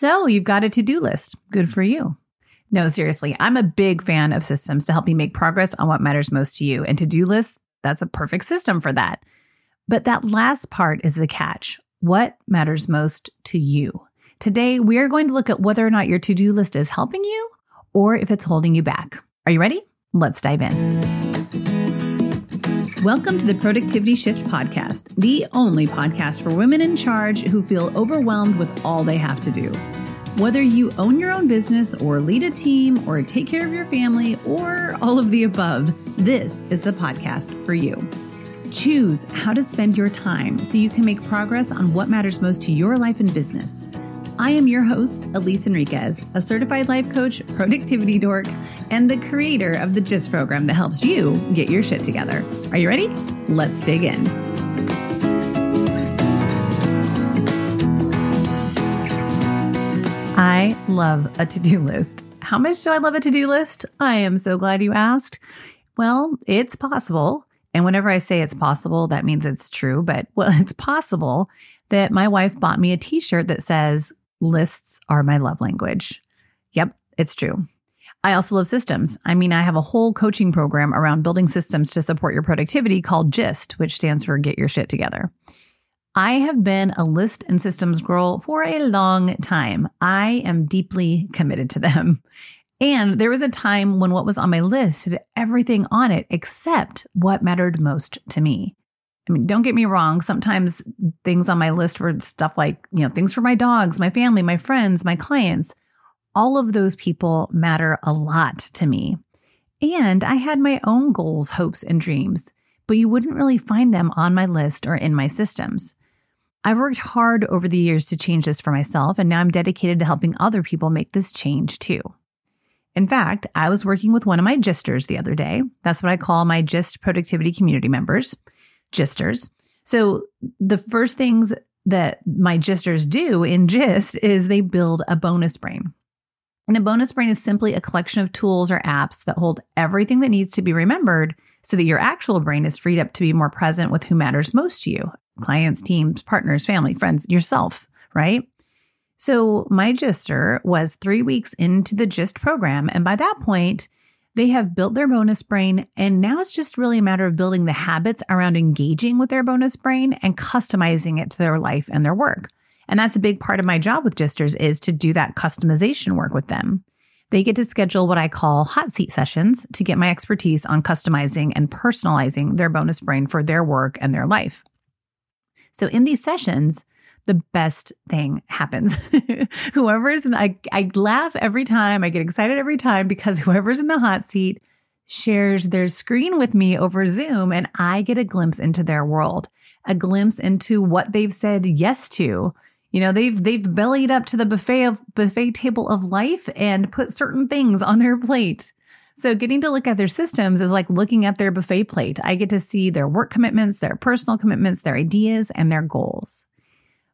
So you've got a to do list. Good for you. No, seriously, I'm a big fan of systems to help you make progress on what matters most to you. And to do lists, that's a perfect system for that. But that last part is the catch. What matters most to you? Today, we are going to look at whether or not your to do list is helping you or if it's holding you back. Are you ready? Let's dive in. Welcome to the Productivity Shift Podcast, the only podcast for women in charge who feel overwhelmed with all they have to do. Whether you own your own business or lead a team or take care of your family or all of the above, this is the podcast for you. Choose how to spend your time so you can make progress on what matters most to your life and business. I am your host, Elise Enriquez, a certified life coach, productivity dork, and the creator of the GYST program that helps you get your shit together. Are you ready? Let's dig in. I love a to do list. How much do I love a to do list? I am so glad you asked. Well, it's possible. And whenever I say it's possible, that means it's true. But well, it's possible that my wife bought me a t shirt that says, Lists are my love language. Yep, it's true. I also love systems. I mean, I have a whole coaching program around building systems to support your productivity called GYST, which stands for Get Your Shit Together. I have been a list and systems girl for a long time. I am deeply committed to them. And there was a time when what was on my list had everything on it except what mattered most to me. I mean, don't get me wrong. Sometimes things on my list were stuff like, you know, things for my dogs, my family, my friends, my clients. All of those people matter a lot to me. And I had my own goals, hopes, and dreams, but you wouldn't really find them on my list or in my systems. I've worked hard over the years to change this for myself, and now I'm dedicated to helping other people make this change too. In fact, I was working with one of my gisters the other day. That's what I call my GYST productivity community members gisters. So the first things that my gisters do in GYST is they build a bonus brain. And a bonus brain is simply a collection of tools or apps that hold everything that needs to be remembered so that your actual brain is freed up to be more present with who matters most to you clients, teams, partners, family, friends, yourself, right? So my gister was three weeks into the GYST program. And by that point, they have built their bonus brain, and now it's just really a matter of building the habits around engaging with their bonus brain and customizing it to their life and their work. And that's a big part of my job with Gisters is to do that customization work with them. They get to schedule what I call hot seat sessions to get my expertise on customizing and personalizing their bonus brain for their work and their life. So in these sessions, the best thing happens. whoever's in the, I, I laugh every time. I get excited every time because whoever's in the hot seat shares their screen with me over Zoom and I get a glimpse into their world, a glimpse into what they've said yes to. You know, they've they've bellied up to the buffet of buffet table of life and put certain things on their plate. So getting to look at their systems is like looking at their buffet plate. I get to see their work commitments, their personal commitments, their ideas, and their goals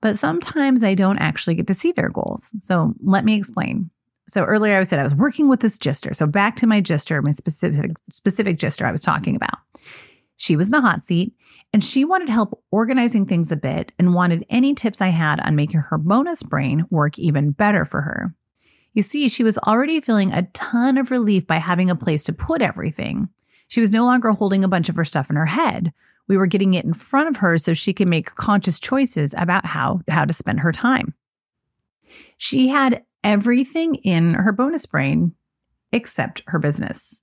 but sometimes I don't actually get to see their goals. So let me explain. So earlier I said I was working with this gister. So back to my gister, my specific specific gister I was talking about. She was in the hot seat and she wanted help organizing things a bit and wanted any tips I had on making her bonus brain work even better for her. You see, she was already feeling a ton of relief by having a place to put everything. She was no longer holding a bunch of her stuff in her head, we were getting it in front of her so she could make conscious choices about how, how to spend her time. She had everything in her bonus brain except her business.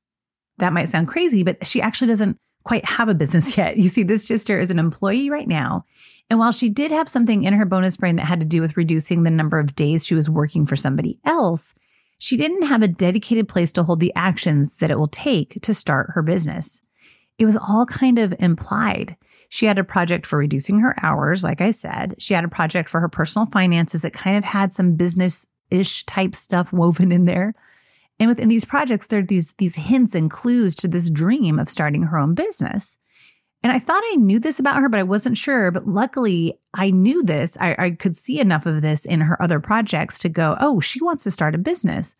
That might sound crazy, but she actually doesn't quite have a business yet. You see, this sister is an employee right now. And while she did have something in her bonus brain that had to do with reducing the number of days she was working for somebody else, she didn't have a dedicated place to hold the actions that it will take to start her business it was all kind of implied. She had a project for reducing her hours, like I said. She had a project for her personal finances that kind of had some business ish type stuff woven in there. And within these projects, there are these, these hints and clues to this dream of starting her own business. And I thought I knew this about her, but I wasn't sure. But luckily, I knew this. I, I could see enough of this in her other projects to go, oh, she wants to start a business.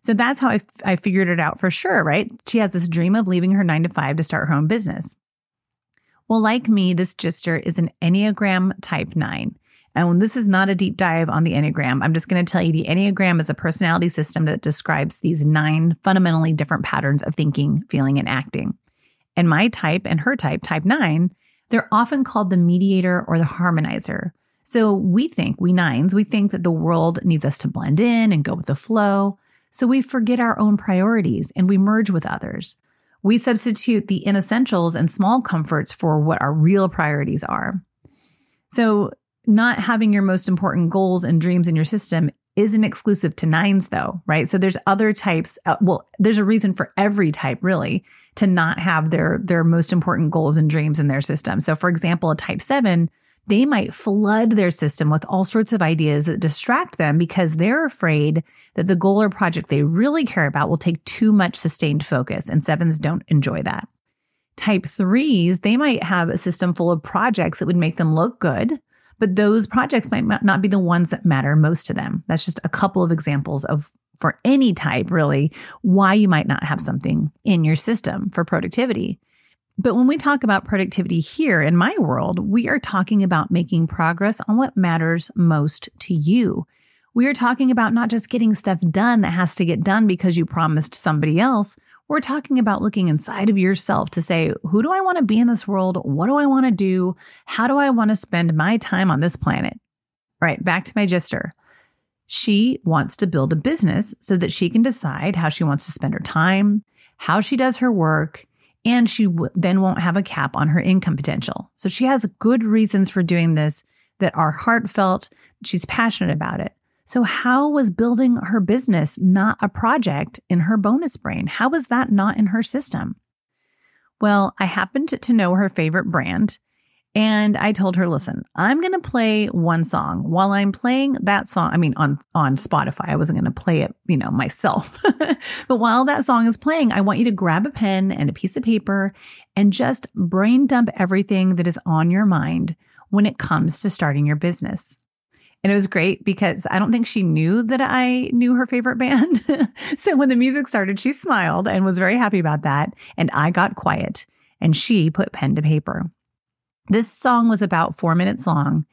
So that's how I, f- I figured it out for sure, right? She has this dream of leaving her nine to five to start her own business. Well, like me, this gister is an Enneagram type nine. And this is not a deep dive on the Enneagram. I'm just going to tell you the Enneagram is a personality system that describes these nine fundamentally different patterns of thinking, feeling, and acting. And my type and her type, type nine, they're often called the mediator or the harmonizer. So we think, we nines, we think that the world needs us to blend in and go with the flow. So we forget our own priorities and we merge with others. We substitute the inessentials and small comforts for what our real priorities are. So not having your most important goals and dreams in your system isn't exclusive to nines though, right? So there's other types. Uh, well, there's a reason for every type really to not have their their most important goals and dreams in their system. So for example, a type 7, they might flood their system with all sorts of ideas that distract them because they're afraid that the goal or project they really care about will take too much sustained focus and sevens don't enjoy that. Type 3s, they might have a system full of projects that would make them look good, but those projects might not be the ones that matter most to them. That's just a couple of examples of for any type, really, why you might not have something in your system for productivity. But when we talk about productivity here in my world, we are talking about making progress on what matters most to you. We are talking about not just getting stuff done that has to get done because you promised somebody else. We're talking about looking inside of yourself to say, who do I want to be in this world? What do I want to do? How do I want to spend my time on this planet? All right, back to my gister. She wants to build a business so that she can decide how she wants to spend her time, how she does her work, and she w- then won't have a cap on her income potential. So she has good reasons for doing this that are heartfelt. She's passionate about it. So, how was building her business not a project in her bonus brain? How was that not in her system? Well, I happened to know her favorite brand. And I told her, listen, I'm going to play one song. While I'm playing that song, I mean, on, on Spotify, I wasn't going to play it, you know, myself. but while that song is playing, I want you to grab a pen and a piece of paper and just brain dump everything that is on your mind when it comes to starting your business. And it was great because I don't think she knew that I knew her favorite band. so when the music started, she smiled and was very happy about that. And I got quiet and she put pen to paper. This song was about four minutes long.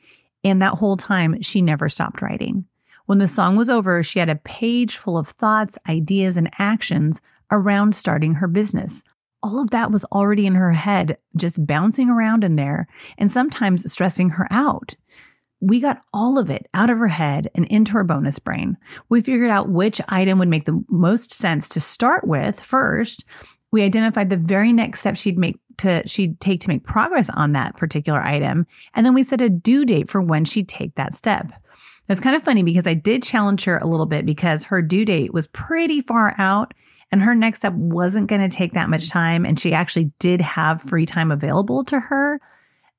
And that whole time, she never stopped writing. When the song was over, she had a page full of thoughts, ideas, and actions around starting her business. All of that was already in her head, just bouncing around in there and sometimes stressing her out we got all of it out of her head and into her bonus brain. We figured out which item would make the most sense to start with first. We identified the very next step she'd make to she'd take to make progress on that particular item, and then we set a due date for when she'd take that step. It was kind of funny because I did challenge her a little bit because her due date was pretty far out and her next step wasn't going to take that much time and she actually did have free time available to her.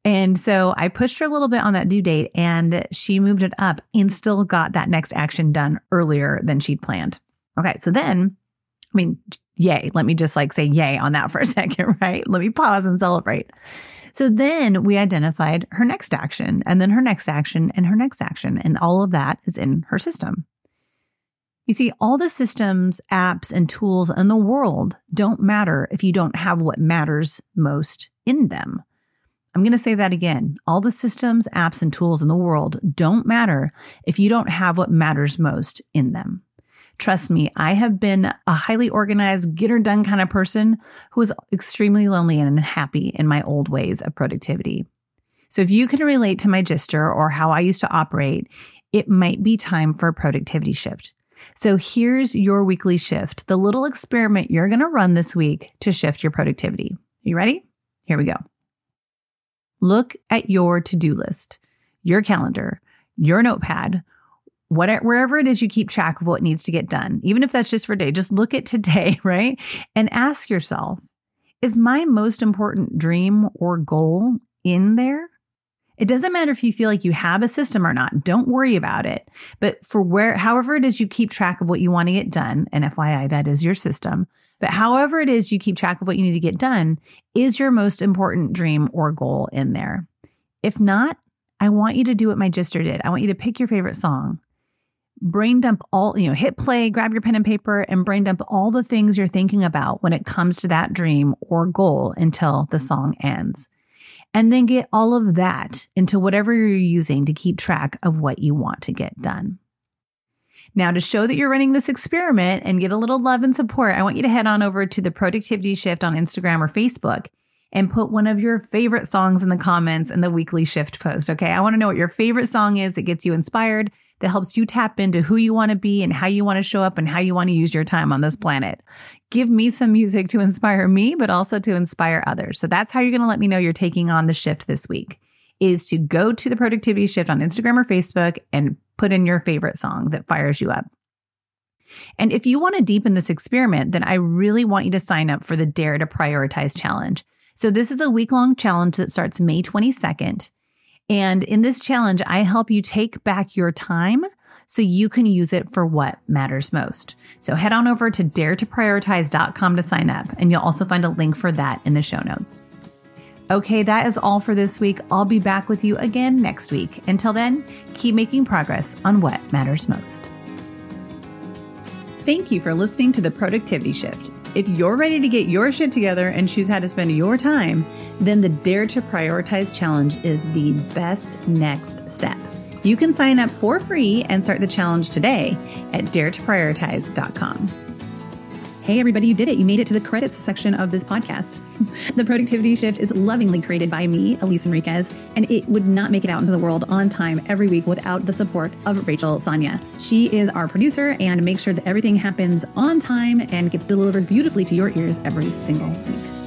And so I pushed her a little bit on that due date and she moved it up and still got that next action done earlier than she'd planned. Okay. So then, I mean, yay. Let me just like say yay on that for a second, right? Let me pause and celebrate. So then we identified her next action and then her next action and her next action. And all of that is in her system. You see, all the systems, apps, and tools in the world don't matter if you don't have what matters most in them. I'm going to say that again. All the systems, apps, and tools in the world don't matter if you don't have what matters most in them. Trust me, I have been a highly organized, get her done kind of person who was extremely lonely and unhappy in my old ways of productivity. So if you can relate to my gister or how I used to operate, it might be time for a productivity shift. So here's your weekly shift, the little experiment you're going to run this week to shift your productivity. You ready? Here we go. Look at your to do list, your calendar, your notepad, whatever, wherever it is you keep track of what needs to get done, even if that's just for day, just look at today, right? And ask yourself, is my most important dream or goal in there? It doesn't matter if you feel like you have a system or not. Don't worry about it. But for where, however it is you keep track of what you want to get done, and FYI, that is your system. But however it is you keep track of what you need to get done, is your most important dream or goal in there? If not, I want you to do what my gister did. I want you to pick your favorite song, brain dump all, you know, hit play, grab your pen and paper, and brain dump all the things you're thinking about when it comes to that dream or goal until the song ends. and then get all of that into whatever you're using to keep track of what you want to get done. Now, to show that you're running this experiment and get a little love and support, I want you to head on over to the Productivity Shift on Instagram or Facebook and put one of your favorite songs in the comments in the weekly shift post. Okay. I want to know what your favorite song is that gets you inspired, that helps you tap into who you want to be and how you want to show up and how you want to use your time on this planet. Give me some music to inspire me, but also to inspire others. So that's how you're going to let me know you're taking on the shift this week is to go to the productivity shift on Instagram or Facebook and put in your favorite song that fires you up. And if you want to deepen this experiment, then I really want you to sign up for the Dare to Prioritize Challenge. So, this is a week long challenge that starts May 22nd. And in this challenge, I help you take back your time so you can use it for what matters most. So, head on over to daretoprioritize.com to sign up, and you'll also find a link for that in the show notes. Okay, that is all for this week. I'll be back with you again next week. Until then, keep making progress on what matters most. Thank you for listening to the Productivity Shift. If you're ready to get your shit together and choose how to spend your time, then the Dare to Prioritize Challenge is the best next step. You can sign up for free and start the challenge today at daretoprioritize.com. Hey, everybody, you did it. You made it to the credits section of this podcast. the Productivity Shift is lovingly created by me, Elise Enriquez, and it would not make it out into the world on time every week without the support of Rachel Sanya. She is our producer and makes sure that everything happens on time and gets delivered beautifully to your ears every single week.